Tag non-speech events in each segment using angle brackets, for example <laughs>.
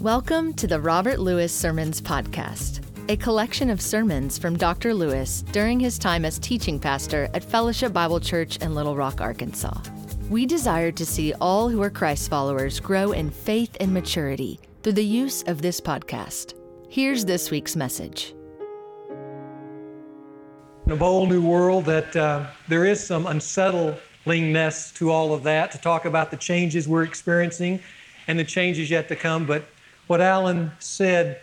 Welcome to the Robert Lewis Sermons Podcast, a collection of sermons from Dr. Lewis during his time as teaching pastor at Fellowship Bible Church in Little Rock, Arkansas. We desire to see all who are Christ followers grow in faith and maturity through the use of this podcast. Here's this week's message. In a bold new world, that uh, there is some unsettlingness to all of that, to talk about the changes we're experiencing and the changes yet to come. But what Alan said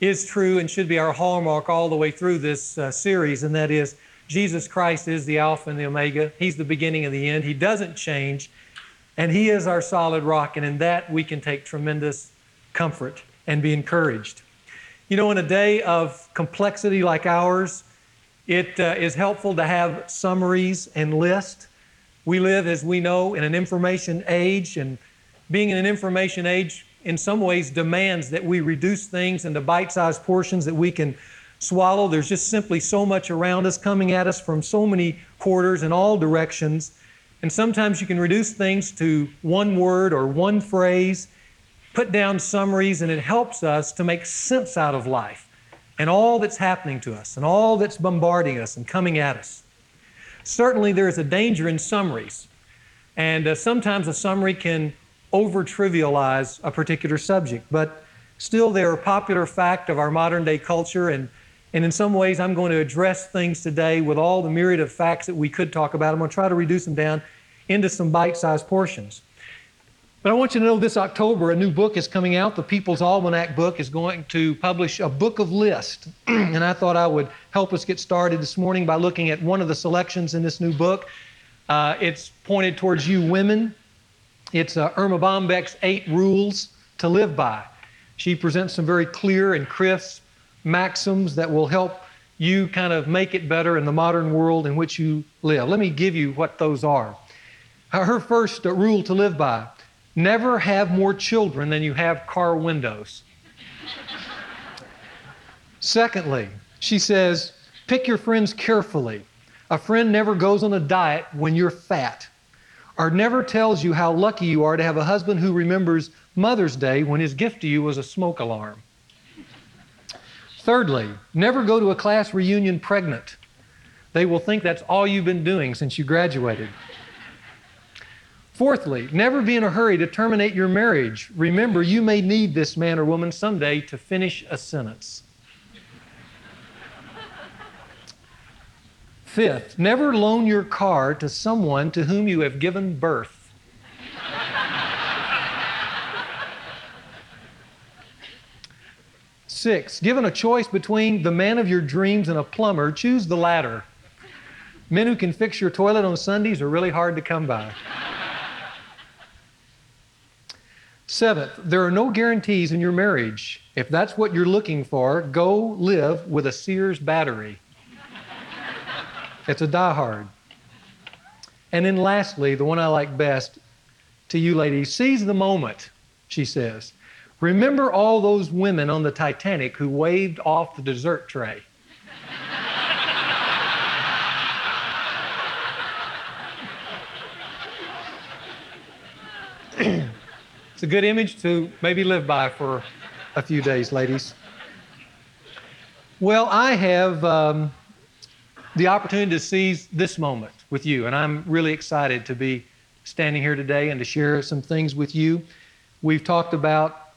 is true and should be our hallmark all the way through this uh, series, and that is Jesus Christ is the Alpha and the Omega. He's the beginning and the end. He doesn't change, and He is our solid rock, and in that we can take tremendous comfort and be encouraged. You know, in a day of complexity like ours, it uh, is helpful to have summaries and lists. We live, as we know, in an information age, and being in an information age, in some ways demands that we reduce things into bite sized portions that we can swallow. There's just simply so much around us coming at us from so many quarters in all directions. And sometimes you can reduce things to one word or one phrase, put down summaries, and it helps us to make sense out of life and all that's happening to us and all that's bombarding us and coming at us. Certainly, there is a danger in summaries. And uh, sometimes a summary can over trivialize a particular subject, but still they're a popular fact of our modern day culture. And, and in some ways, I'm going to address things today with all the myriad of facts that we could talk about. I'm going to try to reduce them down into some bite sized portions. But I want you to know this October, a new book is coming out. The People's Almanac book is going to publish a book of lists. <clears throat> and I thought I would help us get started this morning by looking at one of the selections in this new book. Uh, it's pointed towards you women. It's uh, Erma Bombeck's Eight Rules to Live By. She presents some very clear and crisp maxims that will help you kind of make it better in the modern world in which you live. Let me give you what those are. Her first uh, rule to live by never have more children than you have car windows. Secondly, she says, pick your friends carefully. A friend never goes on a diet when you're fat or never tells you how lucky you are to have a husband who remembers Mother's Day when his gift to you was a smoke alarm. Thirdly, never go to a class reunion pregnant. They will think that's all you've been doing since you graduated. Fourthly, never be in a hurry to terminate your marriage. Remember, you may need this man or woman someday to finish a sentence. Fifth, never loan your car to someone to whom you have given birth. Six, given a choice between the man of your dreams and a plumber, choose the latter. Men who can fix your toilet on Sundays are really hard to come by. Seventh, there are no guarantees in your marriage. If that's what you're looking for, go live with a Sears battery. It's a diehard. And then lastly, the one I like best to you ladies, seize the moment, she says. Remember all those women on the Titanic who waved off the dessert tray. <clears throat> it's a good image to maybe live by for a few days, ladies. Well, I have um, the opportunity to seize this moment with you. And I'm really excited to be standing here today and to share some things with you. We've talked about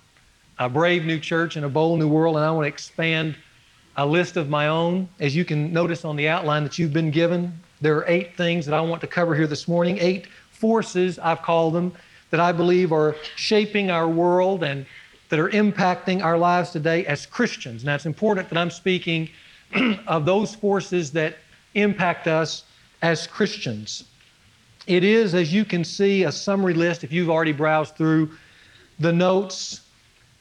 a brave new church and a bold new world, and I want to expand a list of my own. As you can notice on the outline that you've been given, there are eight things that I want to cover here this morning, eight forces, I've called them, that I believe are shaping our world and that are impacting our lives today as Christians. Now, it's important that I'm speaking <clears throat> of those forces that impact us as Christians. It is, as you can see, a summary list if you've already browsed through the notes.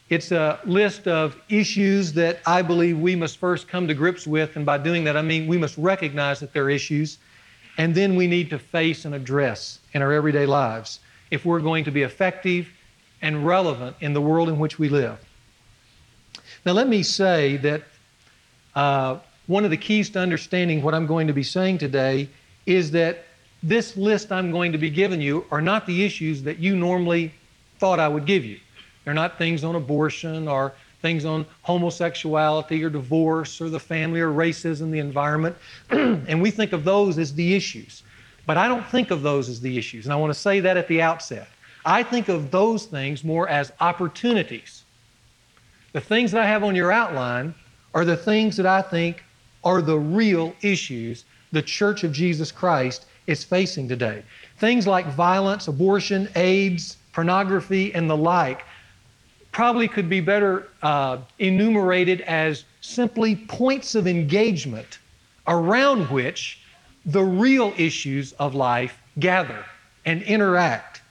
It's a list of issues that I believe we must first come to grips with, and by doing that, I mean we must recognize that they're issues, and then we need to face and address in our everyday lives if we're going to be effective and relevant in the world in which we live. Now, let me say that uh, one of the keys to understanding what I'm going to be saying today is that this list I'm going to be giving you are not the issues that you normally thought I would give you. They're not things on abortion or things on homosexuality or divorce or the family or racism, the environment. <clears throat> and we think of those as the issues. But I don't think of those as the issues. And I want to say that at the outset. I think of those things more as opportunities. The things that I have on your outline are the things that I think are the real issues the Church of Jesus Christ is facing today. Things like violence, abortion, AIDS, pornography, and the like probably could be better uh, enumerated as simply points of engagement around which the real issues of life gather and interact.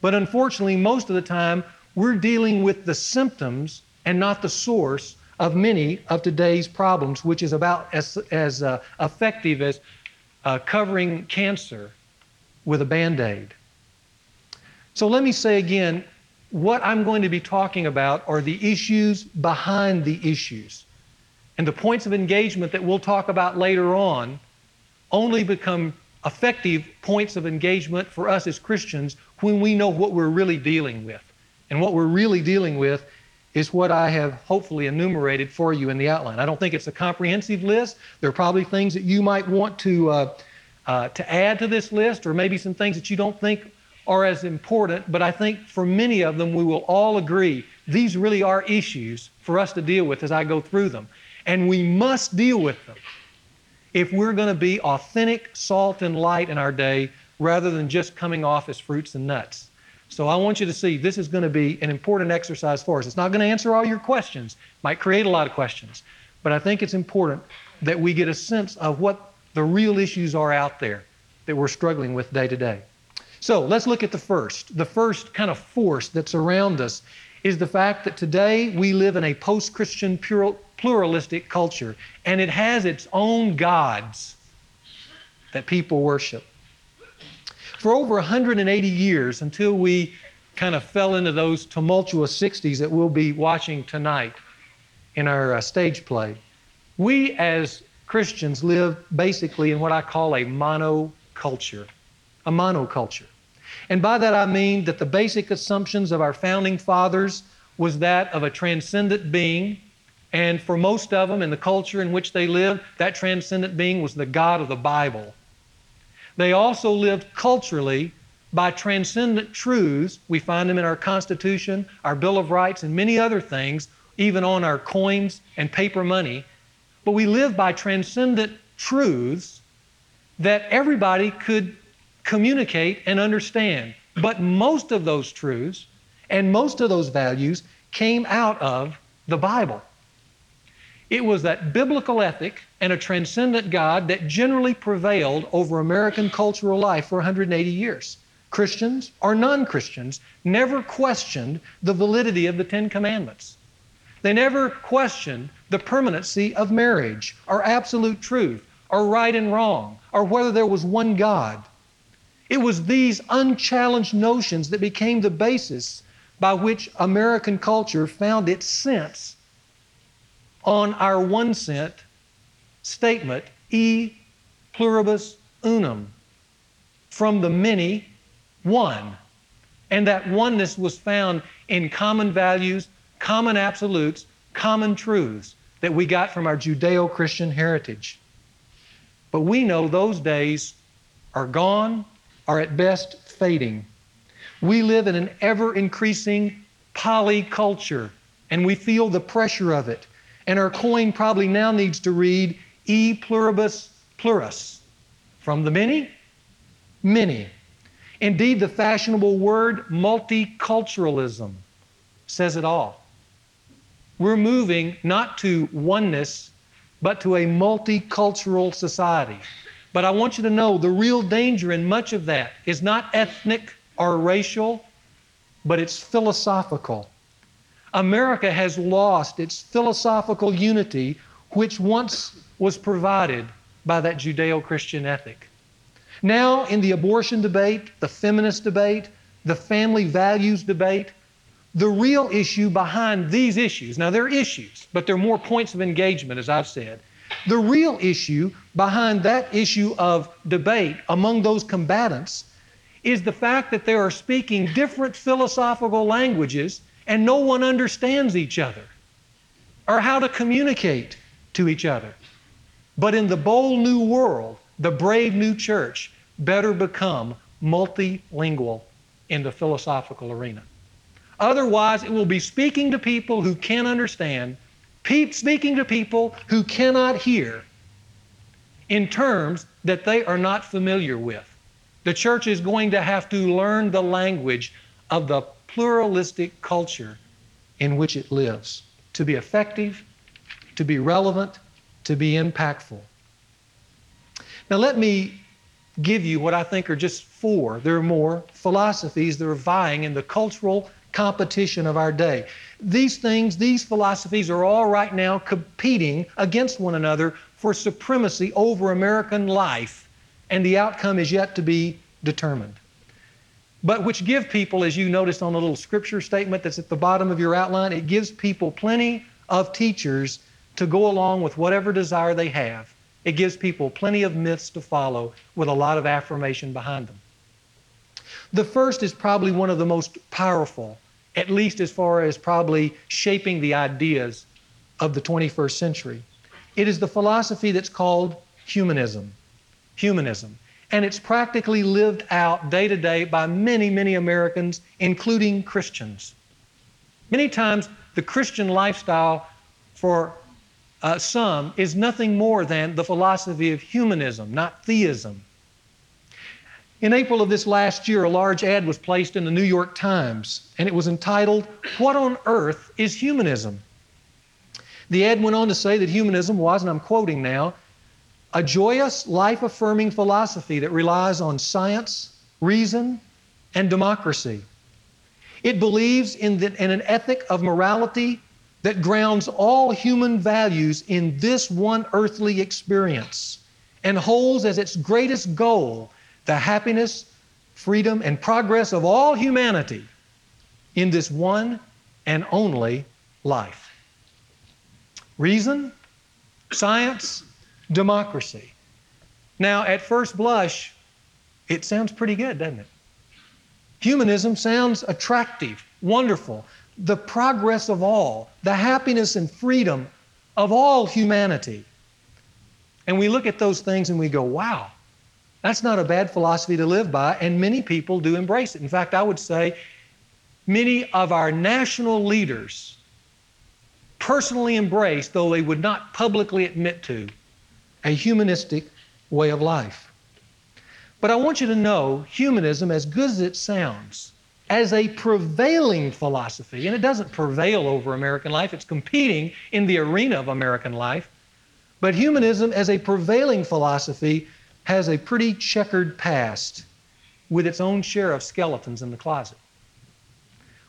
But unfortunately, most of the time, we're dealing with the symptoms and not the source of many of today's problems, which is about as, as uh, effective as uh, covering cancer with a band aid. So let me say again what I'm going to be talking about are the issues behind the issues. And the points of engagement that we'll talk about later on only become effective points of engagement for us as Christians when we know what we're really dealing with. And what we're really dealing with is what I have hopefully enumerated for you in the outline. I don't think it's a comprehensive list. There are probably things that you might want to, uh, uh, to add to this list, or maybe some things that you don't think are as important, but I think for many of them we will all agree these really are issues for us to deal with as I go through them. And we must deal with them if we're going to be authentic salt and light in our day rather than just coming off as fruits and nuts. So I want you to see this is going to be an important exercise for us. It's not going to answer all your questions, might create a lot of questions, but I think it's important that we get a sense of what the real issues are out there that we're struggling with day to day. So let's look at the first. The first kind of force that's around us is the fact that today we live in a post Christian pluralistic culture, and it has its own gods that people worship. For over 180 years, until we kind of fell into those tumultuous 60s that we'll be watching tonight in our uh, stage play, we as Christians live basically in what I call a monoculture. A monoculture. And by that I mean that the basic assumptions of our founding fathers was that of a transcendent being. And for most of them, in the culture in which they lived, that transcendent being was the God of the Bible. They also lived culturally by transcendent truths. We find them in our Constitution, our Bill of Rights, and many other things, even on our coins and paper money. But we live by transcendent truths that everybody could communicate and understand. But most of those truths and most of those values came out of the Bible. It was that biblical ethic and a transcendent God that generally prevailed over American cultural life for 180 years. Christians or non Christians never questioned the validity of the Ten Commandments. They never questioned the permanency of marriage or absolute truth or right and wrong or whether there was one God. It was these unchallenged notions that became the basis by which American culture found its sense on our one cent statement, e pluribus unum, from the many, one. And that oneness was found in common values, common absolutes, common truths that we got from our Judeo Christian heritage. But we know those days are gone are at best fading. We live in an ever increasing polyculture, and we feel the pressure of it. And our coin probably now needs to read E pluribus pluris. From the many, many. Indeed, the fashionable word multiculturalism says it all. We're moving not to oneness, but to a multicultural society. But I want you to know the real danger in much of that is not ethnic or racial, but it's philosophical. America has lost its philosophical unity, which once was provided by that Judeo Christian ethic. Now, in the abortion debate, the feminist debate, the family values debate, the real issue behind these issues, now they're issues, but they're more points of engagement, as I've said, the real issue behind that issue of debate among those combatants is the fact that they are speaking different philosophical languages and no one understands each other or how to communicate to each other. But in the bold new world, the brave new church better become multilingual in the philosophical arena. Otherwise, it will be speaking to people who can't understand, speaking to people who cannot hear in terms that they are not familiar with. The church is going to have to learn the language of the pluralistic culture in which it lives to be effective, to be relevant, to be impactful. Now, let me give you what I think are just four. There are more philosophies that are vying in the cultural competition of our day. These things, these philosophies are all right now competing against one another for supremacy over American life, and the outcome is yet to be determined. But which give people, as you noticed on the little scripture statement that's at the bottom of your outline, it gives people plenty of teachers to go along with whatever desire they have. It gives people plenty of myths to follow with a lot of affirmation behind them. The first is probably one of the most powerful, at least as far as probably shaping the ideas of the 21st century. It is the philosophy that's called humanism. Humanism. And it's practically lived out day to day by many, many Americans, including Christians. Many times, the Christian lifestyle for uh, some is nothing more than the philosophy of humanism, not theism. In April of this last year, a large ad was placed in the New York Times, and it was entitled, What on Earth is Humanism? The ad went on to say that humanism was, and I'm quoting now, a joyous, life affirming philosophy that relies on science, reason, and democracy. It believes in, the, in an ethic of morality that grounds all human values in this one earthly experience and holds as its greatest goal the happiness, freedom, and progress of all humanity in this one and only life. Reason, science, democracy. Now, at first blush, it sounds pretty good, doesn't it? Humanism sounds attractive, wonderful. The progress of all, the happiness and freedom of all humanity. And we look at those things and we go, wow, that's not a bad philosophy to live by, and many people do embrace it. In fact, I would say many of our national leaders personally embrace, though they would not publicly admit to, a humanistic way of life. But I want you to know humanism, as good as it sounds, as a prevailing philosophy, and it doesn't prevail over American life, it's competing in the arena of American life. But humanism, as a prevailing philosophy, has a pretty checkered past with its own share of skeletons in the closet.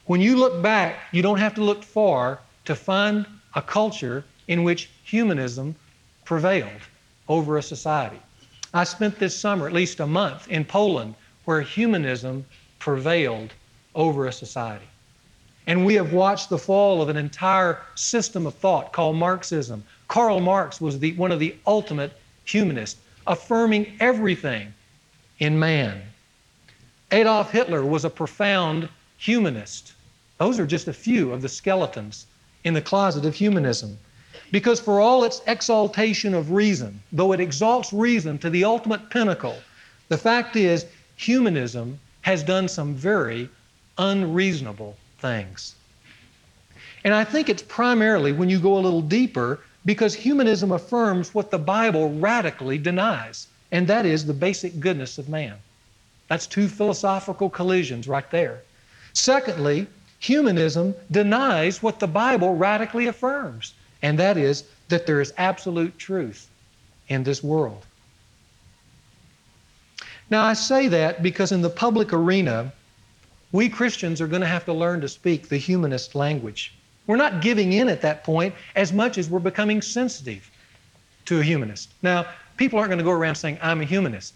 When you look back, you don't have to look far to find a culture in which humanism prevailed over a society. I spent this summer at least a month in Poland where humanism prevailed over a society. And we have watched the fall of an entire system of thought called Marxism. Karl Marx was the, one of the ultimate humanists, affirming everything in man. Adolf Hitler was a profound humanist. Those are just a few of the skeletons in the closet of humanism. Because for all its exaltation of reason, though it exalts reason to the ultimate pinnacle, the fact is humanism has done some very unreasonable things. And I think it's primarily when you go a little deeper because humanism affirms what the Bible radically denies, and that is the basic goodness of man. That's two philosophical collisions right there. Secondly, humanism denies what the Bible radically affirms, and that is that there is absolute truth in this world. Now, I say that because in the public arena, we Christians are going to have to learn to speak the humanist language. We're not giving in at that point as much as we're becoming sensitive to a humanist. Now, people aren't going to go around saying, I'm a humanist,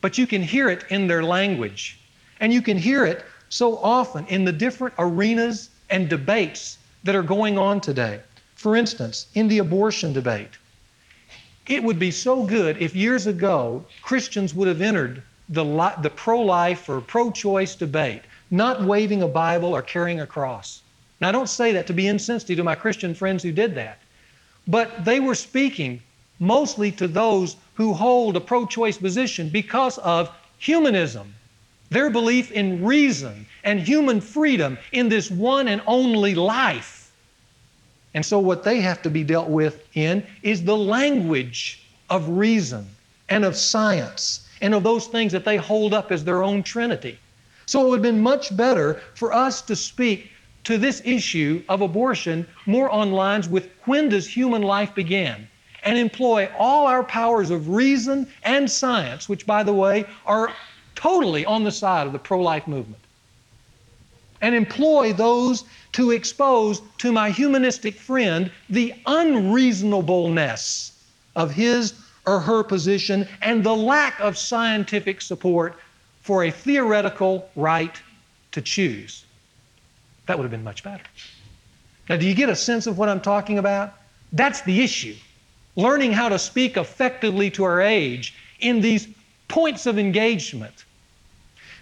but you can hear it in their language. And you can hear it so often in the different arenas and debates that are going on today. For instance, in the abortion debate, it would be so good if years ago Christians would have entered the, li- the pro life or pro choice debate, not waving a Bible or carrying a cross, Now, I don't say that to be insensitive to my Christian friends who did that. But they were speaking mostly to those who hold a pro choice position because of humanism, their belief in reason and human freedom in this one and only life. And so, what they have to be dealt with in is the language of reason and of science and of those things that they hold up as their own trinity. So, it would have been much better for us to speak to this issue of abortion more on lines with when does human life begin? And employ all our powers of reason and science, which, by the way, are totally on the side of the pro life movement. And employ those to expose to my humanistic friend the unreasonableness of his or her position and the lack of scientific support for a theoretical right to choose. That would have been much better. Now, do you get a sense of what I'm talking about? That's the issue. Learning how to speak effectively to our age in these points of engagement.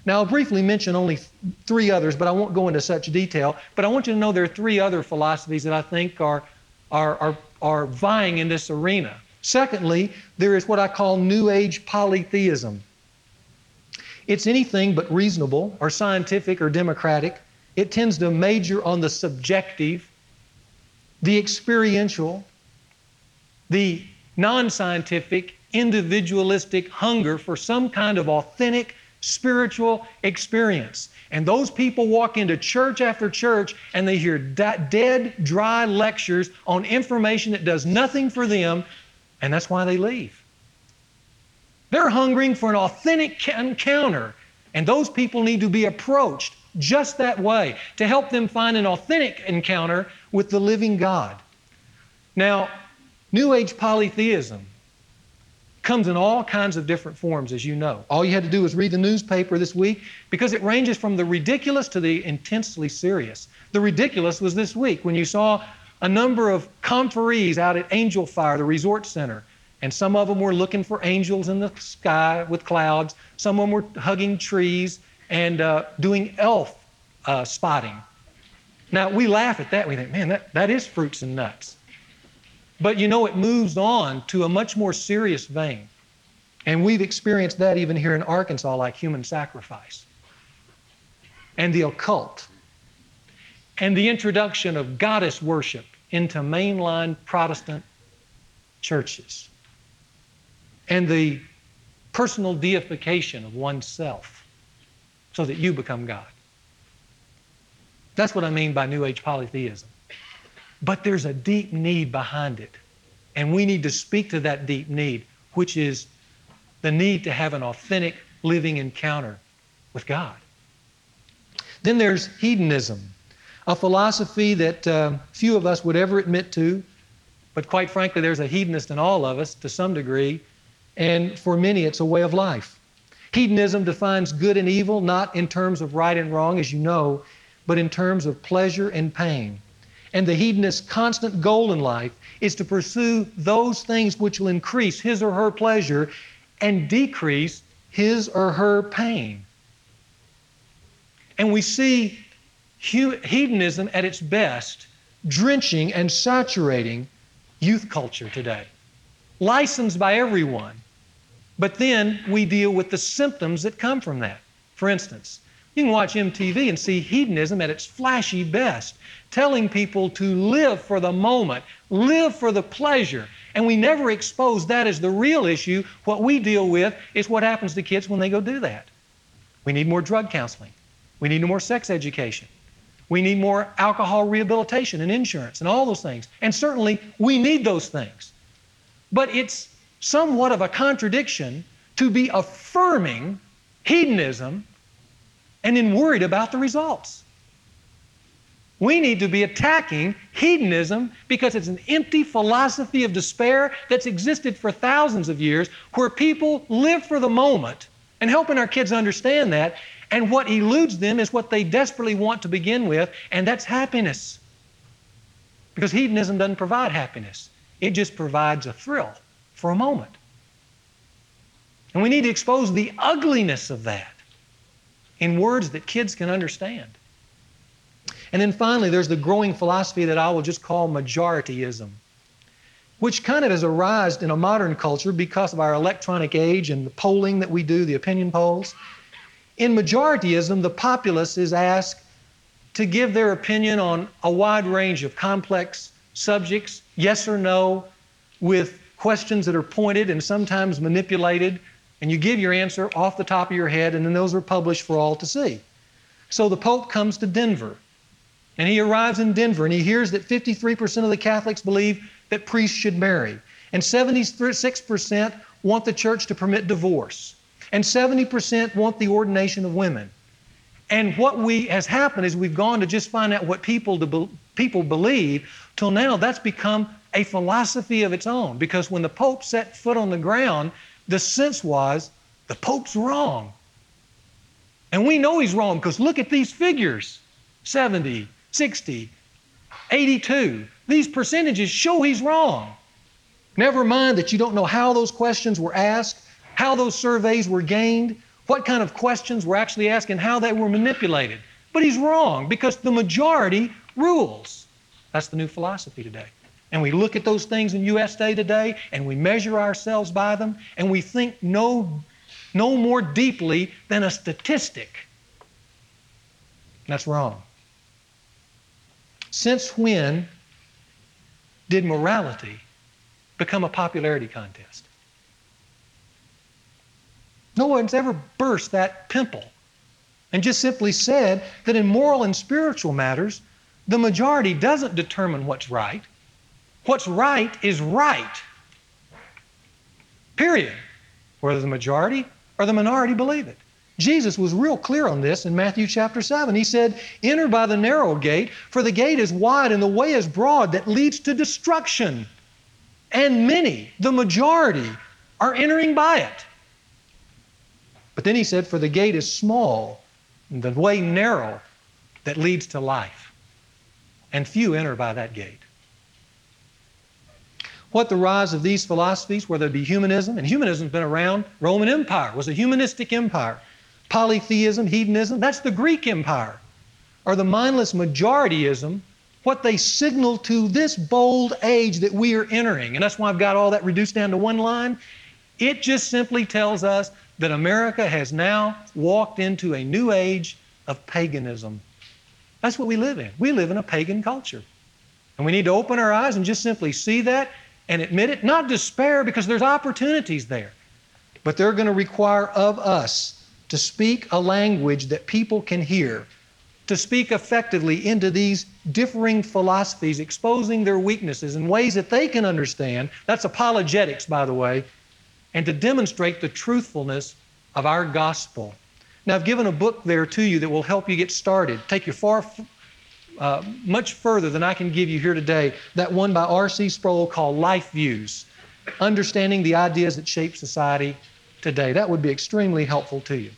Now, I'll briefly mention only three others, but I won't go into such detail. But I want you to know there are three other philosophies that I think are, are, are, are vying in this arena. Secondly, there is what I call New Age polytheism. It's anything but reasonable or scientific or democratic it tends to major on the subjective, the experiential, the non scientific, individualistic hunger for some kind of authentic spiritual experience. And those people walk into church after church and they hear dead, dry lectures on information that does nothing for them, and that's why they leave. They're hungering for an authentic encounter, and those people need to be approached just that way to help them find an authentic encounter with the living God. Now, New Age polytheism comes in all kinds of different forms, as you know. All you had to do was read the newspaper this week because it ranges from the ridiculous to the intensely serious. The ridiculous was this week when you saw a number of conferees out at Angel Fire, the resort center, and some of them were looking for angels in the sky with clouds, some of them were hugging trees, and uh, doing elf uh, spotting. Now, we laugh at that. We think, man, that, that is fruits and nuts. But you know, it moves on to a much more serious vein. And we've experienced that even here in Arkansas, like human sacrifice and the occult and the introduction of goddess worship into mainline Protestant churches and the personal deification of oneself so that you become God. That's what I mean by New Age polytheism. But there's a deep need behind it. And we need to speak to that deep need, which is the need to have an authentic living encounter with God. Then there's hedonism, a philosophy that uh, few of us would ever admit to, but quite frankly, there's a hedonist in all of us to some degree, and for many, it's a way of life. Hedonism defines good and evil not in terms of right and wrong, as you know, but in terms of pleasure and pain. And the hedonist's constant goal in life is to pursue those things which will increase his or her pleasure and decrease his or her pain. And we see hedonism at its best drenching and saturating youth culture today, licensed by everyone but then we deal with the symptoms that come from that. For instance, you can watch MTV and see hedonism at its flashy best, telling people to live for the moment, live for the pleasure. And we never expose that as the real issue. What we deal with is what happens to kids when they go do that. We need more drug counseling. We need more sex education. We need more alcohol rehabilitation and insurance and all those things. And certainly we need those things. But it's somewhat of a contradiction to be affirming hedonism and then worried about the results. We need to be attacking hedonism because it's an empty philosophy of despair that's existed for thousands of years where people live for the moment and helping our kids understand that. And what eludes them is what they desperately want to begin with, and that's happiness. Because hedonism doesn't provide happiness, it just provides a thrill for a moment. And we need to expose the ugliness of that in words that kids can understand. And then finally, there's the growing philosophy that I will just call majorityism, which kind of has arisen in a modern culture because of our electronic age and the polling that we do, the opinion polls. In majorityism, the populace is asked to give their opinion on a wide range of complex subjects, yes or no, with questions that are pointed and sometimes manipulated, and you give your answer off the top of your head, and then those are published for all to see. So the Pope comes to Denver, and he arrives in Denver, and he hears that 53% of the Catholics believe that priests should marry, and 76% want the church to permit divorce, and 70% want the ordination of women. And what we has happened is we've gone to just find out what people, to, people believe. Till now, that's become a philosophy of its own. Because when the Pope set foot on the ground, the sense was the Pope's wrong. And we know he's wrong because look at these figures 70, 60, 82. These percentages show he's wrong. Never mind that you don't know how those questions were asked, how those surveys were gained, what kind of questions were actually asked, and how they were manipulated. But he's wrong because the majority rules. That's the new philosophy today. And we look at those things in USA Today and we measure ourselves by them and we think no, no more deeply than a statistic. That's wrong. Since when did morality become a popularity contest? No one's ever burst that pimple and just simply said that in moral and spiritual matters, the majority doesn't determine what's right. What's right is right. Period. Whether the majority or the minority believe it. Jesus was real clear on this in Matthew chapter 7. He said, Enter by the narrow gate, for the gate is wide and the way is broad that leads to destruction. And many, the majority, are entering by it. But then he said, For the gate is small and the way narrow that leads to life. And few enter by that gate. What the rise of these philosophies, whether it be humanism, and humanism's been around, Roman Empire was a humanistic empire. Polytheism, hedonism, that's the Greek Empire. Or the mindless majorityism, what they signal to this bold age that we are entering. And that's why I've got all that reduced down to one line. It just simply tells us that America has now walked into a new age of paganism. That's what we live in. We live in a pagan culture. And we need to open our eyes and just simply see that and admit it, not despair because there's opportunities there, but they're going to require of us to speak a language that people can hear, to speak effectively into these differing philosophies, exposing their weaknesses in ways that they can understand. That's apologetics, by the way, and to demonstrate the truthfulness of our gospel. Now, I've given a book there to you that will help you get started, take you far uh, much further than I can give you here today. That one by R.C. Sproul called Life Views Understanding the Ideas That Shape Society Today. That would be extremely helpful to you.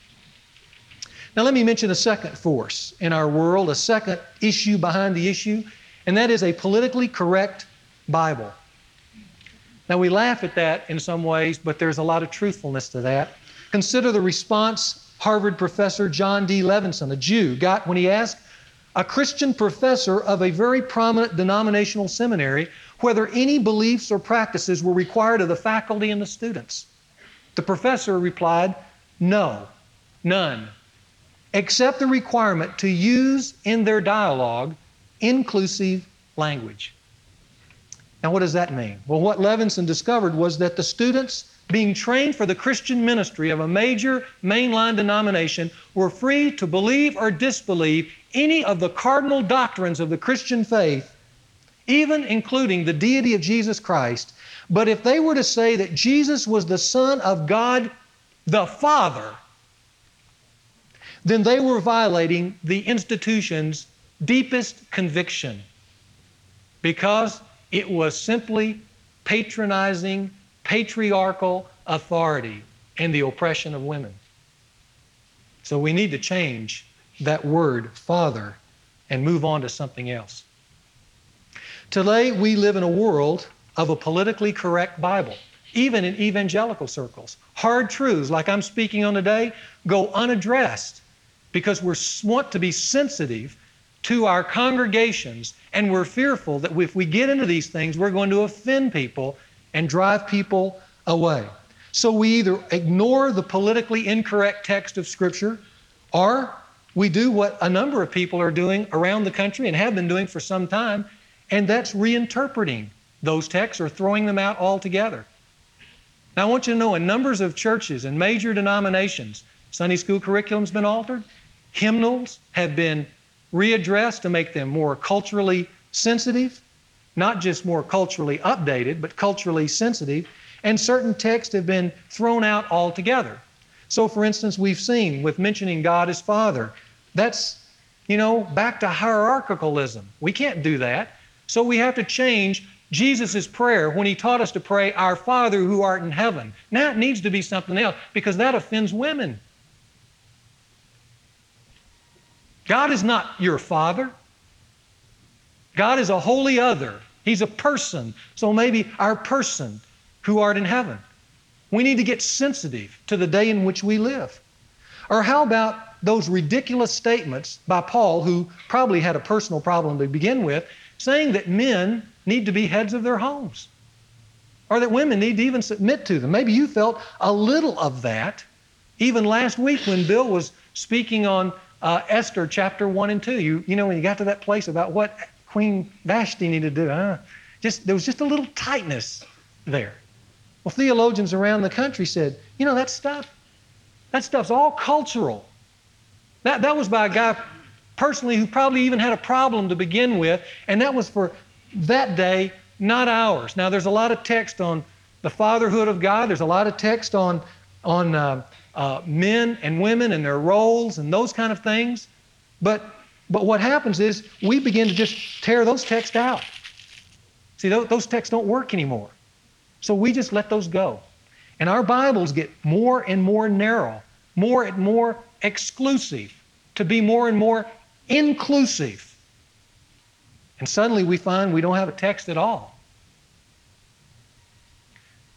Now, let me mention a second force in our world, a second issue behind the issue, and that is a politically correct Bible. Now, we laugh at that in some ways, but there's a lot of truthfulness to that. Consider the response Harvard professor Jon D. Levenson, a Jew, got when he asked a Christian professor of a very prominent denominational seminary whether any beliefs or practices were required of the faculty and the students. The professor replied, No, none, except the requirement to use in their dialogue inclusive language. Now, what does that mean? Well, what Levenson discovered was that the students being trained for the Christian ministry of a major mainline denomination were free to believe or disbelieve any of the cardinal doctrines of the Christian faith, even including the deity of Jesus Christ. But if they were to say that Jesus was the Son of God the Father, then they were violating the institution's deepest conviction because it was simply patronizing patriarchal authority and the oppression of women. So we need to change that word, father, and move on to something else. Today, we live in a world of a politically correct Bible, even in evangelical circles. Hard truths, like I'm speaking on today, go unaddressed because we want to be sensitive to our congregations, and we're fearful that if we get into these things, we're going to offend people and drive people away. So we either ignore the politically incorrect text of Scripture, or we do what a number of people are doing around the country and have been doing for some time, and that's reinterpreting those texts or throwing them out altogether. Now, I want you to know in numbers of churches and major denominations, Sunday school curriculum's been altered, hymnals have been readdressed to make them more culturally sensitive, not just more culturally updated, but culturally sensitive, and certain texts have been thrown out altogether. So, for instance, we've seen with mentioning God as Father, that's, you know, back to hierarchicalism. We can't do that. So we have to change Jesus' prayer when he taught us to pray, Our Father who art in heaven. Now it needs to be something else because that offends women. God is not your Father. God is a holy other. He's a person. So maybe our person who art in heaven. We need to get sensitive to the day in which we live. Or how about those ridiculous statements by Paul, who probably had a personal problem to begin with, saying that men need to be heads of their homes or that women need to even submit to them. Maybe you felt a little of that even last week when Bill was speaking on uh, Esther chapter 1 and 2. You, you know, when you got to that place about what Queen Vashti needed to do, just, there was just a little tightness there. Well, theologians around the country said, you know, that stuff, that stuff's all cultural. That, that was by a guy personally who probably even had a problem to begin with, and that was for that day, not ours. Now, there's a lot of text on the fatherhood of God, there's a lot of text on, on uh, uh, men and women and their roles and those kind of things. But, but what happens is we begin to just tear those texts out. See, those, those texts don't work anymore. So we just let those go. And our Bibles get more and more narrow, more and more exclusive, to be more and more inclusive. And suddenly we find we don't have a text at all.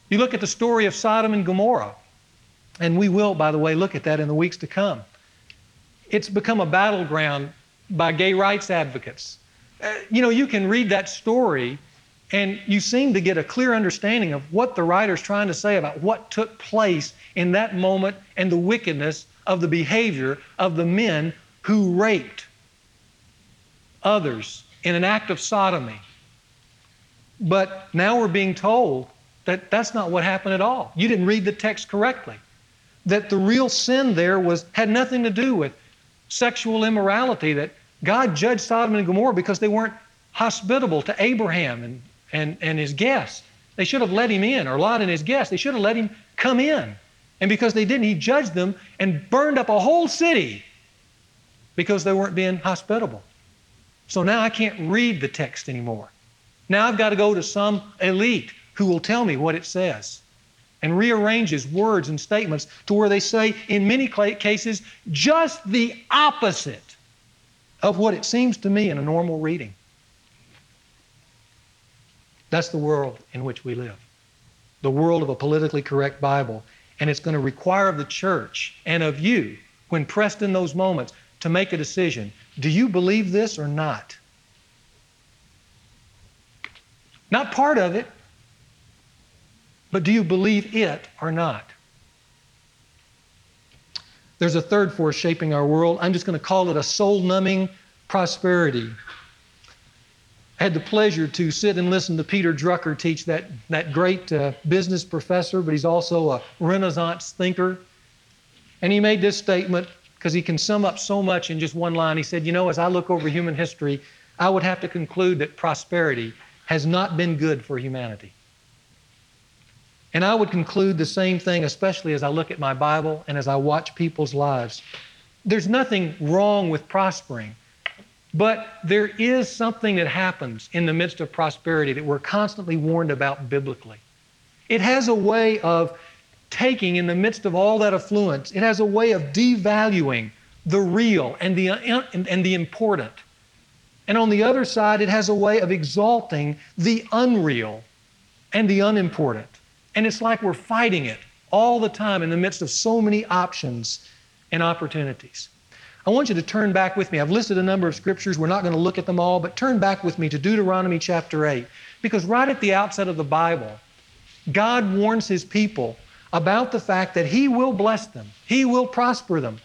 You look at the story of Sodom and Gomorrah, and we will, by the way, look at that in the weeks to come. It's become a battleground by gay rights advocates. Uh, you know, you can read that story and you seem to get a clear understanding of what the writer's trying to say about what took place in that moment and the wickedness of the behavior of the men who raped others in an act of sodomy. But now we're being told that that's not what happened at all. You didn't read the text correctly. That the real sin there was had nothing to do with sexual immorality, that God judged Sodom and Gomorrah because they weren't hospitable to Abraham and and, and his guests. They should have let him in, or Lot and his guests. They should have let him come in. And because they didn't, he judged them and burned up a whole city because they weren't being hospitable. So now I can't read the text anymore. Now I've got to go to some elite who will tell me what it says and rearranges words and statements to where they say, in many cases, just the opposite of what it seems to me in a normal reading. That's the world in which we live the world of a politically correct Bible. And it's going to require of the church and of you, when pressed in those moments, to make a decision. Do you believe this or not? Not part of it, but do you believe it or not? There's a third force shaping our world. I'm just going to call it a soul numbing prosperity. Had the pleasure to sit and listen to Peter Drucker teach, that, that great uh, business professor, but he's also a Renaissance thinker. And he made this statement because he can sum up so much in just one line. He said, You know, as I look over human history, I would have to conclude that prosperity has not been good for humanity. And I would conclude the same thing, especially as I look at my Bible and as I watch people's lives. There's nothing wrong with prospering. But there is something that happens in the midst of prosperity that we're constantly warned about biblically. It has a way of taking, in the midst of all that affluence, it has a way of devaluing the real and the, uh, and the important. And on the other side, it has a way of exalting the unreal and the unimportant. And it's like we're fighting it all the time in the midst of so many options and opportunities. I want you to turn back with me. I've listed a number of scriptures. We're not going to look at them all, but turn back with me to Deuteronomy chapter 8. Because right at the outset of the Bible, God warns his people about the fact that he will bless them, he will prosper them.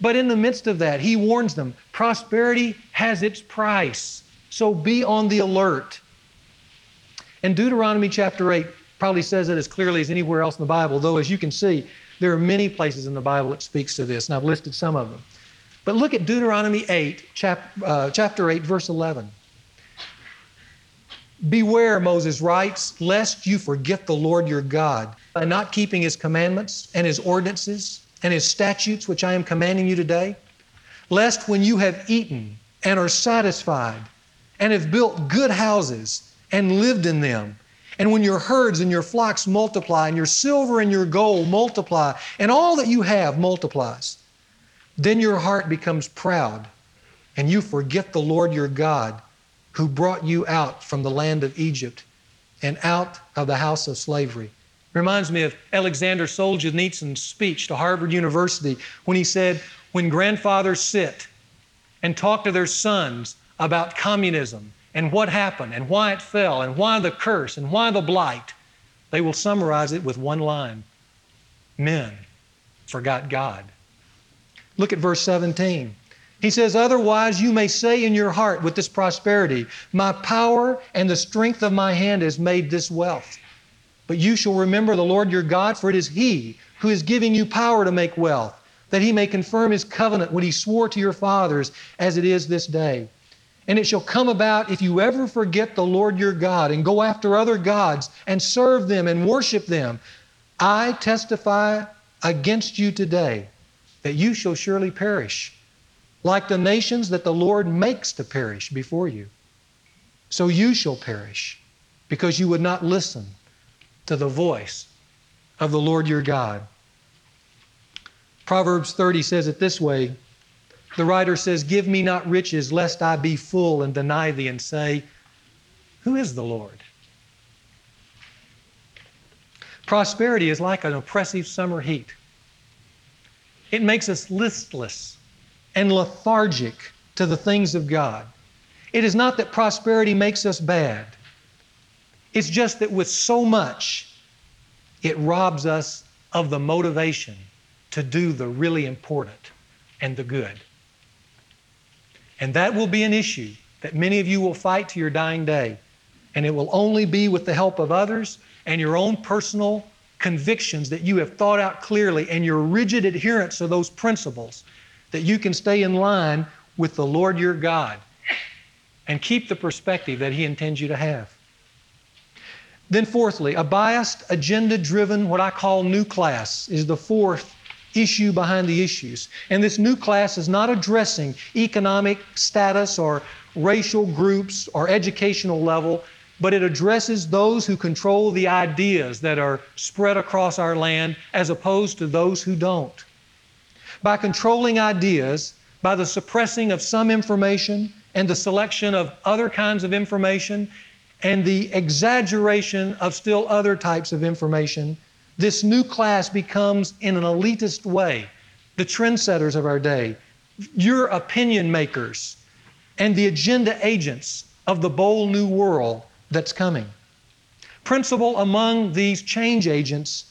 But in the midst of that, he warns them prosperity has its price. So be on the alert. And Deuteronomy chapter 8 probably says it as clearly as anywhere else in the Bible, though, as you can see, there are many places in the Bible that speaks to this, and I've listed some of them. But look at Deuteronomy 8, chap, uh, chapter 8, verse 11. Beware, Moses writes, lest you forget the Lord your God by not keeping his commandments and his ordinances and his statutes, which I am commanding you today, lest when you have eaten and are satisfied and have built good houses and lived in them, and when your herds and your flocks multiply, and your silver and your gold multiply, and all that you have multiplies, then your heart becomes proud, and you forget the Lord your God, who brought you out from the land of Egypt and out of the house of slavery. Reminds me of Alexander Solzhenitsyn's speech to Harvard University when he said, When grandfathers sit and talk to their sons about communism and what happened and why it fell and why the curse and why the blight, they will summarize it with one line Men forgot God. Look at verse 17. He says, Otherwise, you may say in your heart with this prosperity, My power and the strength of my hand has made this wealth. But you shall remember the Lord your God, for it is He who is giving you power to make wealth, that He may confirm His covenant when He swore to your fathers, as it is this day. And it shall come about if you ever forget the Lord your God and go after other gods and serve them and worship them, I testify against you today that you shall surely perish, like the nations that the Lord makes to perish before you. So you shall perish, because you would not listen to the voice of the Lord your God. Proverbs 30 says it this way the writer says, Give me not riches, lest I be full and deny thee and say, Who is the Lord? Prosperity is like an oppressive summer heat. It makes us listless and lethargic to the things of God. It is not that prosperity makes us bad, it's just that with so much, it robs us of the motivation to do the really important and the good. And that will be an issue that many of you will fight to your dying day. And it will only be with the help of others and your own personal convictions that you have thought out clearly and your rigid adherence to those principles that you can stay in line with the Lord your God and keep the perspective that He intends you to have. Then, fourthly, a biased, agenda driven, what I call new class is the fourth issue behind the issues. And this new class is not addressing economic status or racial groups or educational level, but it addresses those who control the ideas that are spread across our land as opposed to those who don't. By controlling ideas, by the suppressing of some information and the selection of other kinds of information and the exaggeration of still other types of information, this new class becomes, in an elitist way, the trendsetters of our day, your opinion makers, and the agenda agents of the bold new world that's coming. Principal among these change agents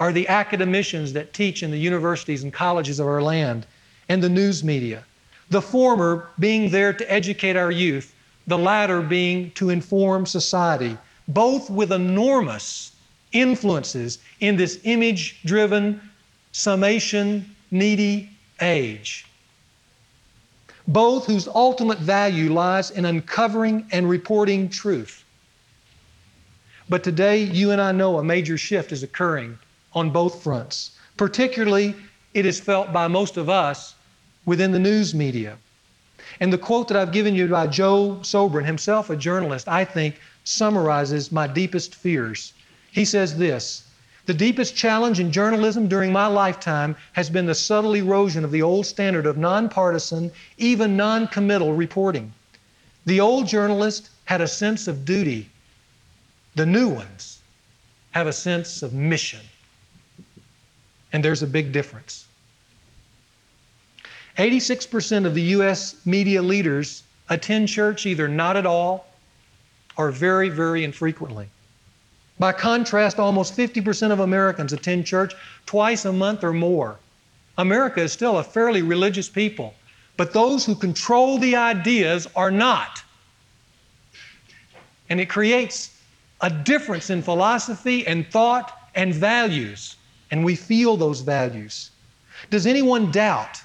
are the academicians that teach in the universities and colleges of our land and the news media. The former being there to educate our youth, the latter being to inform society, both with enormous influences in this image driven, summation needy age. Both whose ultimate value lies in uncovering and reporting truth. But today, you and I know a major shift is occurring on both fronts. Particularly, it is felt by most of us within the news media. And the quote that I've given you by Joe Sobran, himself a journalist, I think summarizes my deepest fears. He says this The deepest challenge in journalism during my lifetime has been the subtle erosion of the old standard of nonpartisan, even noncommittal reporting. The old journalist had a sense of duty, the new ones have a sense of mission. And there's a big difference. 86% of the U.S. media leaders attend church either not at all or very, very infrequently. By contrast, almost 50% of Americans attend church twice a month or more. America is still a fairly religious people, but those who control the ideas are not. And it creates a difference in philosophy and thought and values, and we feel those values. Does anyone doubt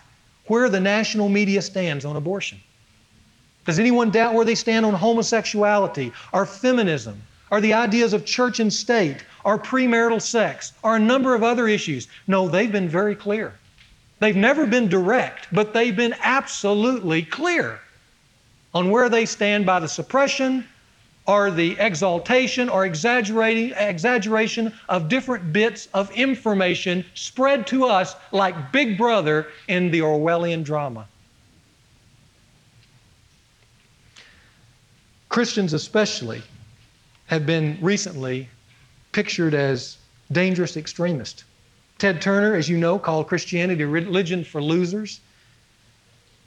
where the national media stands on abortion? Does anyone doubt where they stand on homosexuality or feminism or the ideas of church and state or premarital sex or a number of other issues? No, they've been very clear. They've never been direct, but they've been absolutely clear on where they stand by the suppression or the exaltation or exaggerating, exaggeration of different bits of information spread to us like Big Brother in the Orwellian drama. Christians, especially, have been recently pictured as dangerous extremists. Ted Turner, as you know, called Christianity a religion for losers.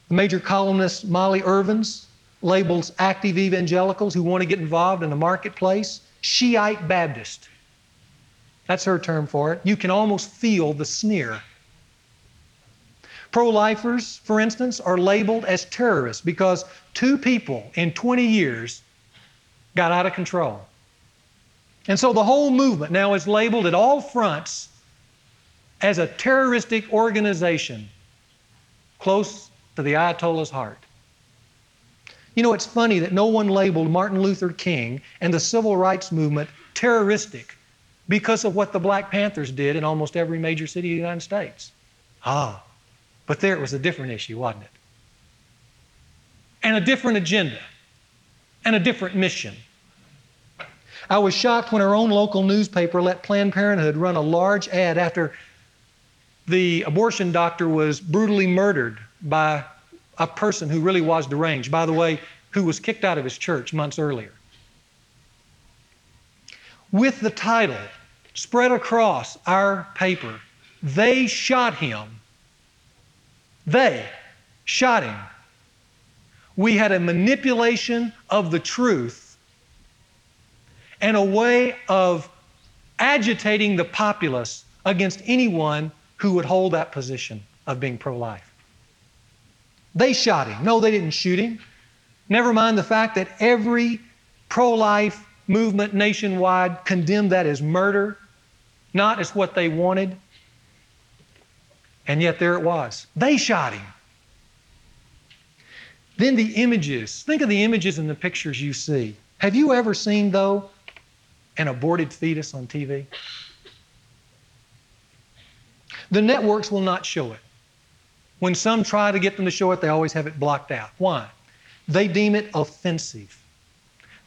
The major columnist Molly Ivins labels active evangelicals who want to get involved in the marketplace Shiite Baptist. That's her term for it. You can almost feel the sneer. Pro lifers, for instance, are labeled as terrorists because two people in 20 years got out of control. And so the whole movement now is labeled at all fronts as a terroristic organization close to the Ayatollah's heart. You know, it's funny that no one labeled Martin Luther King and the civil rights movement terroristic because of what the Black Panthers did in almost every major city of the United States. Ah, but there it was a different issue, wasn't it? And a different agenda and a different mission. I was shocked when our own local newspaper let Planned Parenthood run a large ad after the abortion doctor was brutally murdered by a person who really was deranged, by the way, who was kicked out of his church months earlier. With the title spread across our paper, They Shot Him. They shot him. We had a manipulation of the truth and a way of agitating the populace against anyone who would hold that position of being pro life. They shot him. No, they didn't shoot him. Never mind the fact that every pro life movement nationwide condemned that as murder, not as what they wanted. And yet there it was. They shot him. Then the images. Think of the images and the pictures you see. Have you ever seen, though, an aborted fetus on TV? The networks will not show it. When some try to get them to show it, they always have it blocked out. Why? They deem it offensive.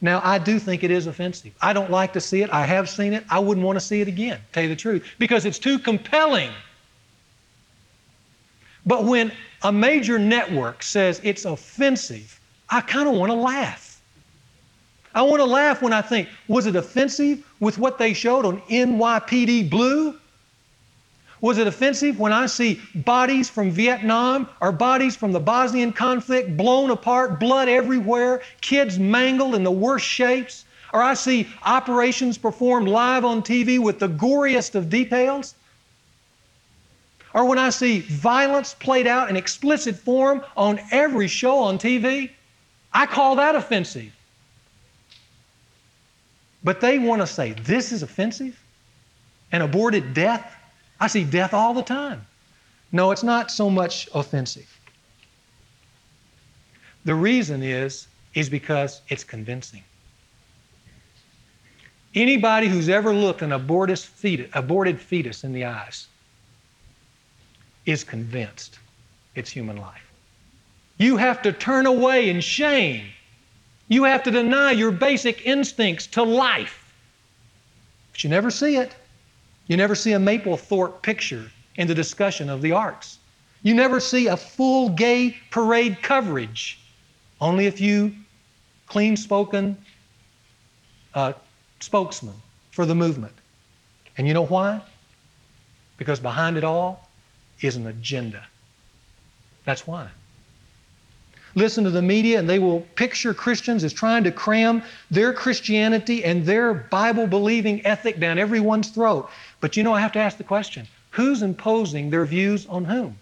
Now, I do think it is offensive. I don't like to see it. I have seen it. I wouldn't want to see it again, tell you the truth, because it's too compelling. But when a major network says it's offensive, I kind of want to laugh. I want to laugh when I think, was it offensive with what they showed on NYPD Blue? Was it offensive when I see bodies from Vietnam or bodies from the Bosnian conflict blown apart, blood everywhere, kids mangled in the worst shapes? Or I see operations performed live on TV with the goriest of details? Or when I see violence played out in explicit form on every show on TV? I call that offensive. But they want to say this is offensive? An aborted death? I see death all the time. No, it's not so much offensive. The reason is, is because it's convincing. Anybody who's ever looked an aborted fetus, aborted fetus in the eyes is convinced it's human life. You have to turn away in shame. You have to deny your basic instincts to life. But you never see it. You never see a Mapplethorpe picture in the discussion of the arts. You never see a full gay parade coverage, only a few clean spoken uh, spokesmen for the movement. And you know why? Because behind it all is an agenda. That's why. Listen to the media, and they will picture Christians as trying to cram their Christianity and their Bible believing ethic down everyone's throat. But you know, I have to ask the question who's imposing their views on whom?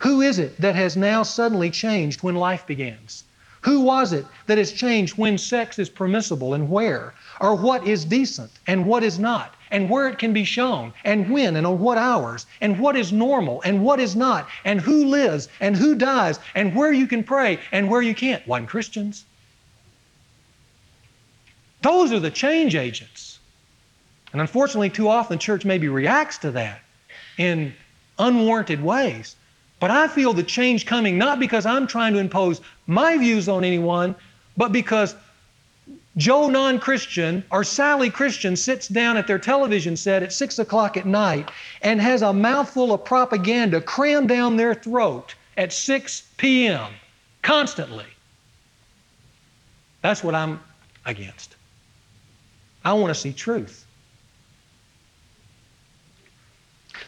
Who is it that has now suddenly changed when life begins? Who was it that has changed when sex is permissible and where? Or what is decent and what is not? And where it can be shown, and when and on what hours, and what is normal and what is not, and who lives and who dies, and where you can pray and where you can't. One Christians. Those are the change agents. And unfortunately, too often the church maybe reacts to that in unwarranted ways. But I feel the change coming not because I'm trying to impose my views on anyone, but because Joe non Christian or Sally Christian sits down at their television set at 6 o'clock at night and has a mouthful of propaganda crammed down their throat at 6 p.m. constantly. That's what I'm against. I want to see truth.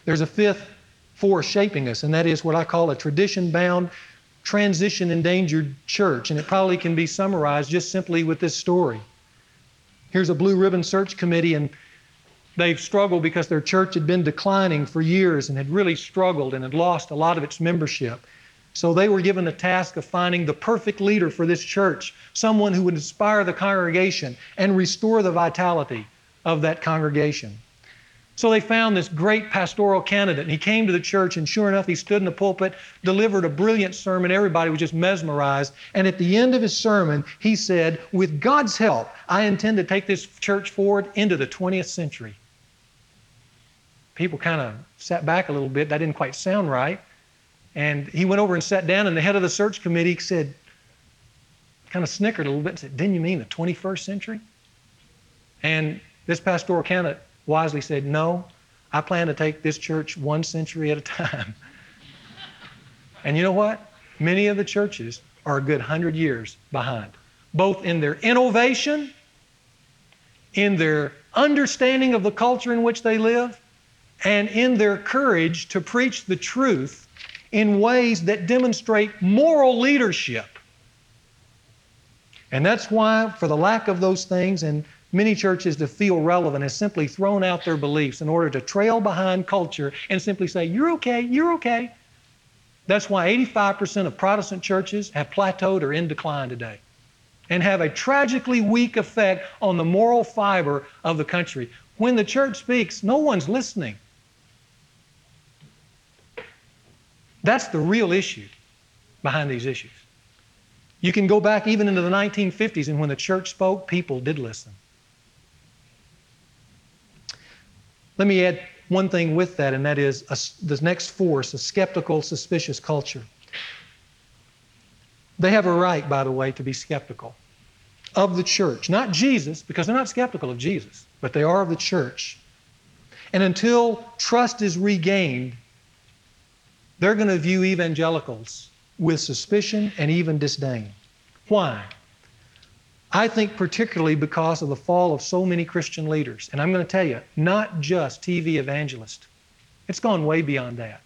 There's a fifth force shaping us, and that is what I call a tradition bound, transition endangered church. And it probably can be summarized just simply with this story. Here's a blue ribbon search committee, and they've struggled because their church had been declining for years and had really struggled and had lost a lot of its membership. So they were given the task of finding the perfect leader for this church, someone who would inspire the congregation and restore the vitality of that congregation. So they found this great pastoral candidate, and he came to the church, and sure enough, he stood in the pulpit, delivered a brilliant sermon. Everybody was just mesmerized. And at the end of his sermon, he said, With God's help, I intend to take this church forward into the 20th century. People kind of sat back a little bit. That didn't quite sound right. And he went over and sat down, and the head of the search committee said, kind of snickered a little bit and said, Didn't you mean the 21st century? And this pastoral candidate wisely said, No, I plan to take this church one century at a time. <laughs> and you know what? Many of the churches are a good hundred years behind, both in their innovation, in their understanding of the culture in which they live, and in their courage to preach the truth in ways that demonstrate moral leadership. And that's why, for the lack of those things, and many churches to feel relevant has simply thrown out their beliefs in order to trail behind culture and simply say, You're okay, you're okay. That's why 85% of Protestant churches have plateaued or in decline today and have a tragically weak effect on the moral fiber of the country. When the church speaks, no one's listening. That's the real issue behind these issues. You can go back even into the 1950s, and when the church spoke, people did listen. Let me add one thing with that, and that is a, the next force, a skeptical, suspicious culture. They have a right, by the way, to be skeptical of the church, not Jesus, because they're not skeptical of Jesus, but they are of the church. And until trust is regained, they're going to view evangelicals with suspicion and even disdain. Why? I think particularly because of the fall of so many Christian leaders. And I'm going to tell you, not just TV evangelists. It's gone way beyond that.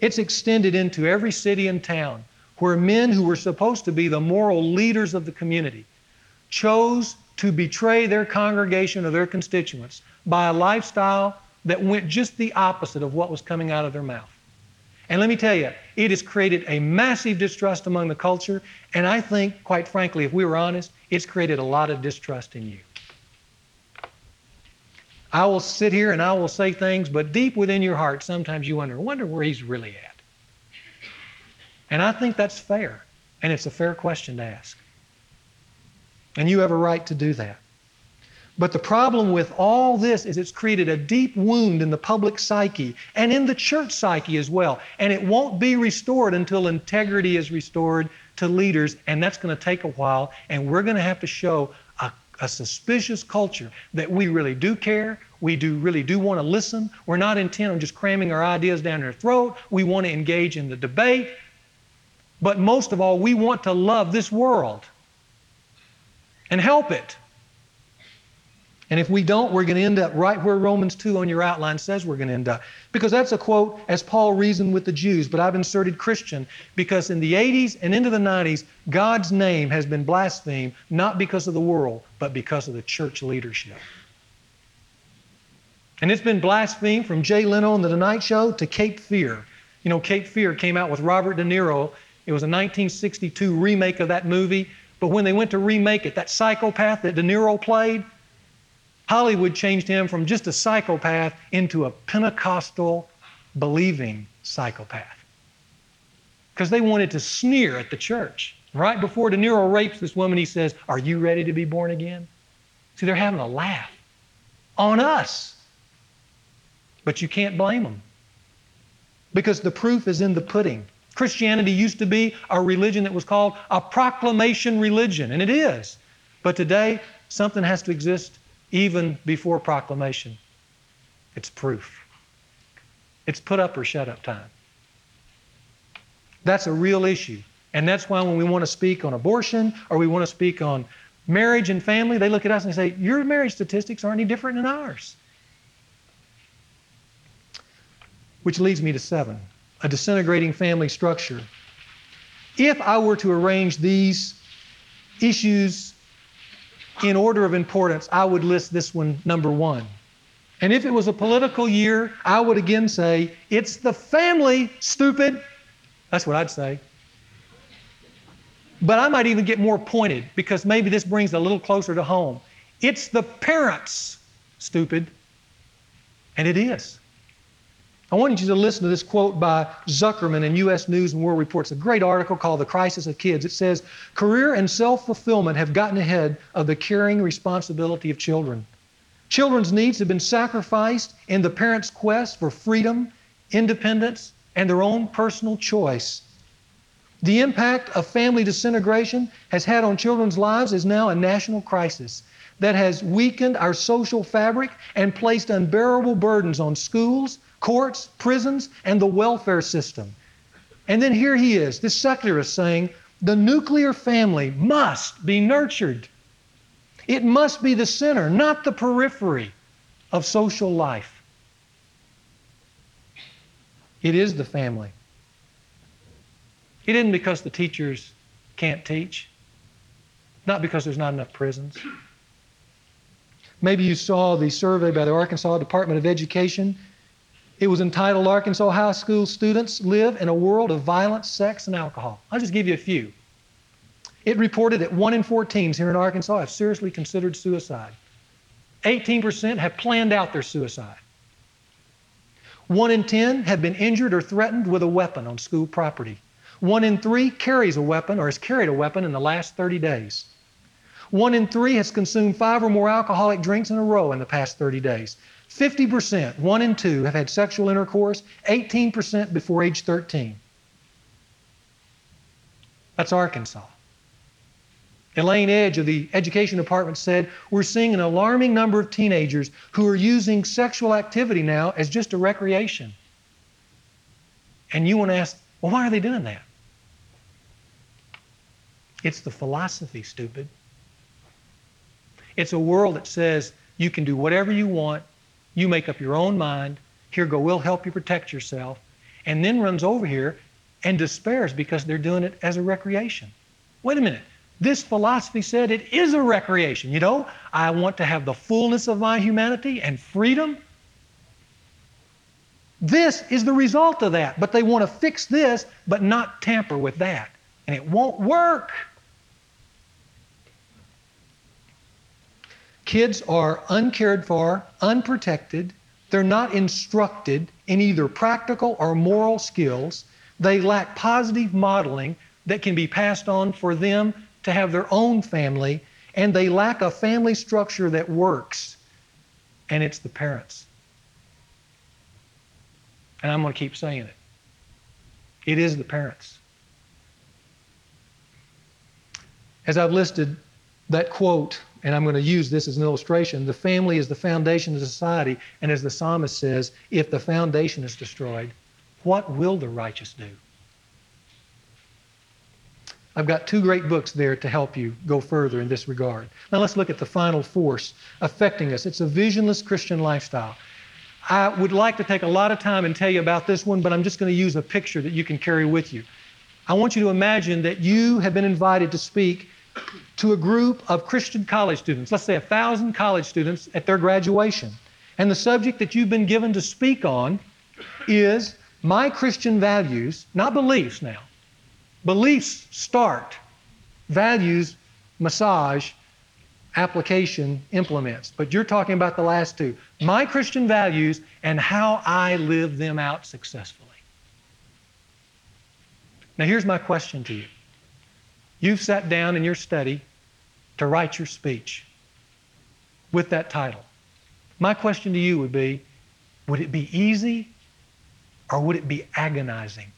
It's extended into every city and town where men who were supposed to be the moral leaders of the community chose to betray their congregation or their constituents by a lifestyle that went just the opposite of what was coming out of their mouth. And let me tell you, it has created a massive distrust among the culture. And I think, quite frankly, if we were honest, it's created a lot of distrust in you. I will sit here and I will say things, but deep within your heart, sometimes you wonder, wonder where he's really at. And I think that's fair. And it's a fair question to ask. And you have a right to do that. But the problem with all this is it's created a deep wound in the public psyche and in the church psyche as well. And it won't be restored until integrity is restored to leaders, and that's going to take a while. And we're going to have to show a, a suspicious culture that we really do care, we do really do want to listen. We're not intent on just cramming our ideas down their throat. We want to engage in the debate. But most of all, we want to love this world and help it And if we don't, we're going to end up right where Romans 2 on your outline says we're going to end up. Because that's a quote as Paul reasoned with the Jews, but I've inserted Christian because in the 80s and into the 90s, God's name has been blasphemed not because of the world, but because of the church leadership. And it's been blasphemed from Jay Leno on The Tonight Show to Cape Fear. You know, Cape Fear came out with Robert De Niro. It was a 1962 remake of that movie. But when they went to remake it, that psychopath that De Niro played, Hollywood changed him from just a psychopath into a Pentecostal believing psychopath. Because they wanted to sneer at the church. Right before De Niro rapes this woman, he says, Are you ready to be born again? See, they're having a laugh on us. But you can't blame them. Because the proof is in the pudding. Christianity used to be a religion that was called a proclamation religion, and it is. But today, something has to exist even before proclamation. It's proof. It's put up or shut up time. That's a real issue. And that's why when we want to speak on abortion or we want to speak on marriage and family, they look at us and say, Your marriage statistics aren't any different than ours. Which leads me to seven a disintegrating family structure. If I were to arrange these issues in order of importance, I would list this one number one. And if it was a political year, I would again say, it's the family, stupid. That's what I'd say. But I might even get more pointed because maybe this brings a little closer to home. It's the parents, stupid. And it is. I want you to listen to this quote by Zuckerman in U.S. News and World Report. It's a great article called The Crisis of Kids. It says, Career and self fulfillment have gotten ahead of the caring responsibility of children. Children's needs have been sacrificed in the parents' quest for freedom, independence, and their own personal choice. The impact of family disintegration has had on children's lives is now a national crisis that has weakened our social fabric and placed unbearable burdens on schools, courts, prisons, and the welfare system. And then here he is, this secularist saying the nuclear family must be nurtured. It must be the center, not the periphery of social life. It is the family. It isn't because the teachers can't teach, not because there's not enough prisons. Maybe you saw the survey by the Arkansas Department of Education it was entitled Arkansas High School Students Live in a World of Violence, Sex, and Alcohol. I'll just give you a few. It reported that 1 in 4 teens here in Arkansas have seriously considered suicide. 18% have planned out their suicide. 1 in 10 have been injured or threatened with a weapon on school property. 1 in 3 carries a weapon or has carried a weapon in the last 30 days. 1 in 3 has consumed 5 or more alcoholic drinks in a row in the past 30 days. 50%, one in two, have had sexual intercourse, 18% before age 13. That's Arkansas. Elaine Edge of the Education Department said, We're seeing an alarming number of teenagers who are using sexual activity now as just a recreation. And you want to ask, well, why are they doing that? It's the philosophy, stupid. It's a world that says you can do whatever you want you make up your own mind. Here, go, we'll help you protect yourself. And then runs over here and despairs because they're doing it as a recreation. Wait a minute. This philosophy said it is a recreation. You know, I want to have the fullness of my humanity and freedom. This is the result of that. But they want to fix this, but not tamper with that. And it won't work. Kids are uncared for, unprotected. They're not instructed in either practical or moral skills. They lack positive modeling that can be passed on for them to have their own family, and they lack a family structure that works, and it's the parents. And I'm going to keep saying it. It is the parents. As I've listed that quote and I'm going to use this as an illustration. The family is the foundation of society, and as the psalmist says, if the foundation is destroyed, what will the righteous do? I've got two great books there to help you go further in this regard. Now let's look at the final force affecting us. It's a visionless Christian lifestyle. I would like to take a lot of time and tell you about this one, but I'm just going to use a picture that you can carry with you. I want you to imagine that you have been invited to speak to a group of Christian college students, let's say a thousand college students at their graduation. And the subject that you've been given to speak on is my Christian values, not beliefs now. Beliefs start, values massage, application implements. But you're talking about the last two my Christian values and how I live them out successfully. Now, here's my question to you. You've sat down in your study to write your speech with that title. My question to you would be would it be easy or would it be agonizing?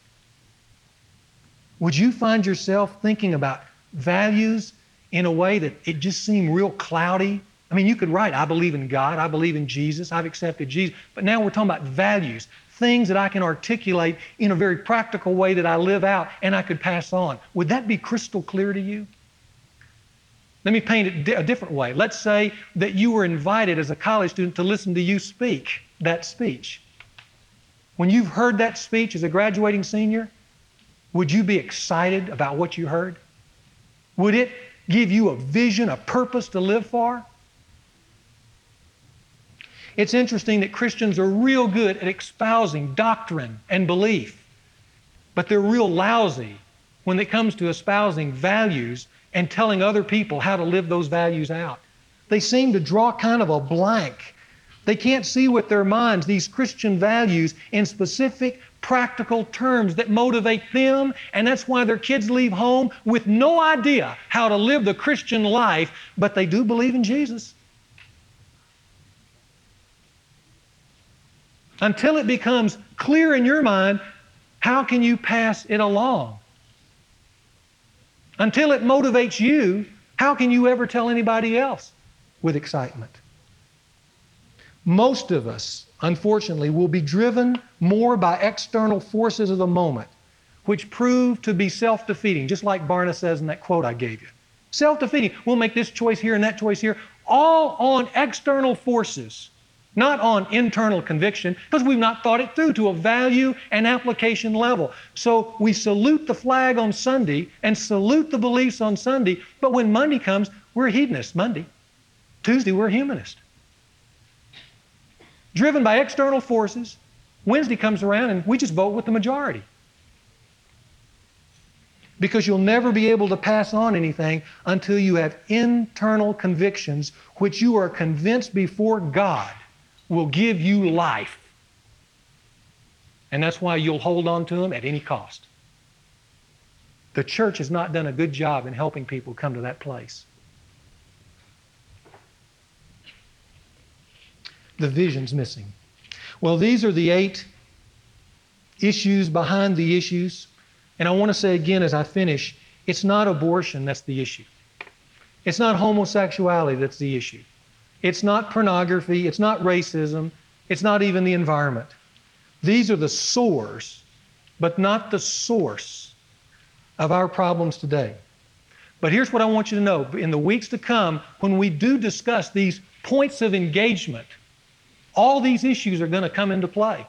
Would you find yourself thinking about values in a way that it just seemed real cloudy? I mean, you could write, I believe in God, I believe in Jesus, I've accepted Jesus, but now we're talking about values, things that I can articulate in a very practical way that I live out and I could pass on. Would that be crystal clear to you? Let me paint it a different way. Let's say that you were invited as a college student to listen to you speak that speech. When you've heard that speech as a graduating senior, would you be excited about what you heard? Would it give you a vision, a purpose to live for? It's interesting that Christians are real good at espousing doctrine and belief, but they're real lousy when it comes to espousing values and telling other people how to live those values out. They seem to draw kind of a blank. They can't see with their minds these Christian values in specific practical terms that motivate them, and that's why their kids leave home with no idea how to live the Christian life, but they do believe in Jesus. Until it becomes clear in your mind, how can you pass it along? Until it motivates you, how can you ever tell anybody else with excitement? Most of us, unfortunately, will be driven more by external forces of the moment, which prove to be self defeating, just like Barna says in that quote I gave you. Self defeating. We'll make this choice here and that choice here, all on external forces not on internal conviction, because we've not thought it through to a value and application level. So we salute the flag on Sunday and salute the beliefs on Sunday, but when Monday comes, we're hedonists Monday. Tuesday, we're humanist. Driven by external forces, Wednesday comes around and we just vote with the majority. Because you'll never be able to pass on anything until you have internal convictions which you are convinced before God will give you life. And that's why you'll hold on to them at any cost. The church has not done a good job in helping people come to that place. The vision's missing. Well, these are the eight issues behind the issues. And I want to say again as I finish it's not abortion that's the issue, it's not homosexuality that's the issue. It's not pornography. It's not racism. It's not even the environment. These are the sores, but not the source of our problems today. But here's what I want you to know. In the weeks to come, when we do discuss these points of engagement, all these issues are going to come into play.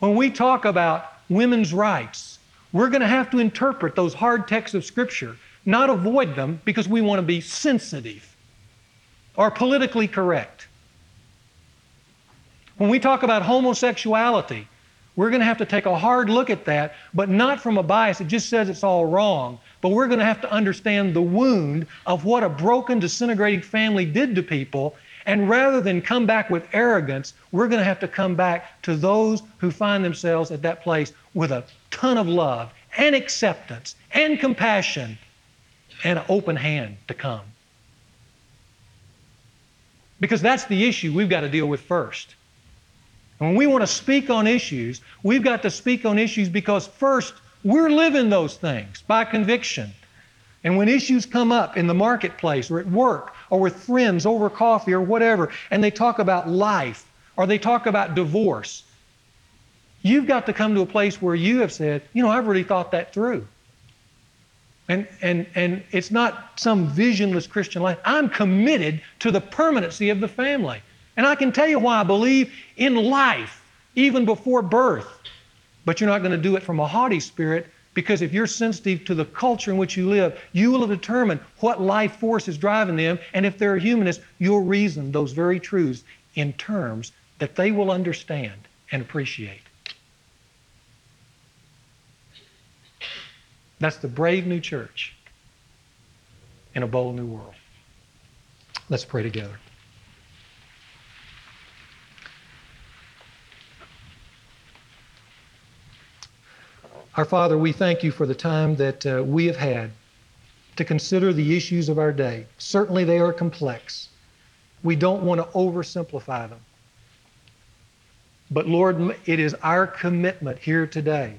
When we talk about women's rights, we're going to have to interpret those hard texts of Scripture, not avoid them because we want to be sensitive or politically correct. When we talk about homosexuality, we're going to have to take a hard look at that, but not from a bias that just says it's all wrong. But we're going to have to understand the wound of what a broken, disintegrating family did to people. And rather than come back with arrogance, we're going to have to come back to those who find themselves at that place with a ton of love and acceptance and compassion and an open hand to come. Because that's the issue we've got to deal with first. And when we want to speak on issues, we've got to speak on issues because first, we're living those things by conviction. And when issues come up in the marketplace or at work or with friends over coffee or whatever, and they talk about life or they talk about divorce, you've got to come to a place where you have said, you know, I've really thought that through. And, and, and it's not some visionless Christian life. I'm committed to the permanency of the family. And I can tell you why I believe in life, even before birth. But you're not going to do it from a haughty spirit because if you're sensitive to the culture in which you live, you will determine what life force is driving them. And if they're a humanist, you'll reason those very truths in terms that they will understand and appreciate. That's the brave new church in a bold new world. Let's pray together. Our Father, we thank you for the time that uh, we have had to consider the issues of our day. Certainly they are complex. We don't want to oversimplify them. But Lord, it is our commitment here today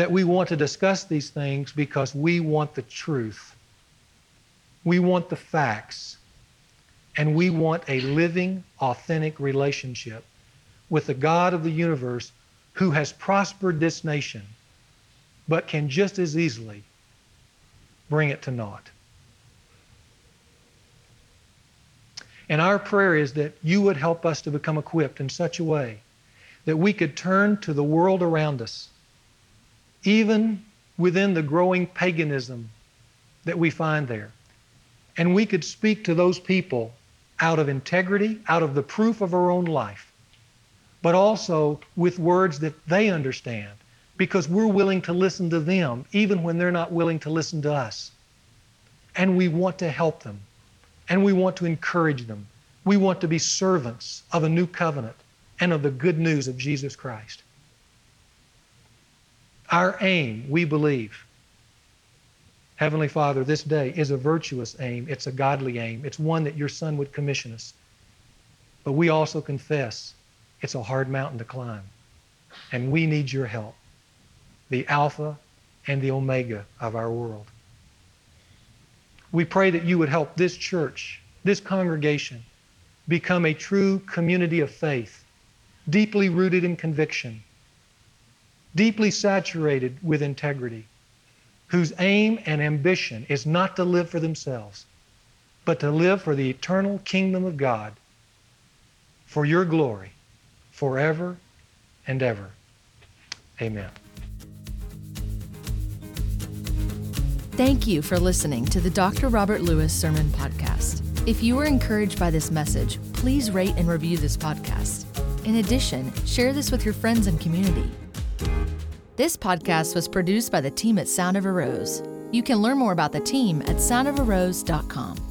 that we want to discuss these things because we want the truth. We want the facts. And we want a living, authentic relationship with the God of the universe who has prospered this nation, but can just as easily bring it to naught. And our prayer is that you would help us to become equipped in such a way that we could turn to the world around us, even within the growing paganism that we find there. And we could speak to those people out of integrity, out of the proof of our own life but also with words that they understand because we're willing to listen to them even when they're not willing to listen to us. And we want to help them and we want to encourage them. We want to be servants of a new covenant and of the good news of Jesus Christ. Our aim, we believe, Heavenly Father, this day is a virtuous aim. It's a godly aim. It's one that your Son would commission us. But we also confess it's a hard mountain to climb. And we need your help, the Alpha and the Omega of our world. We pray that you would help this church, this congregation, become a true community of faith, deeply rooted in conviction, deeply saturated with integrity, whose aim and ambition is not to live for themselves, but to live for the eternal kingdom of God, for your glory forever and ever. Amen. Thank you for listening to the Dr. Robert Lewis Sermon Podcast. If you were encouraged by this message, please rate and review this podcast. In addition, share this with your friends and community. This podcast was produced by the team at Sound of a Rose. You can learn more about the team at soundofarose.com.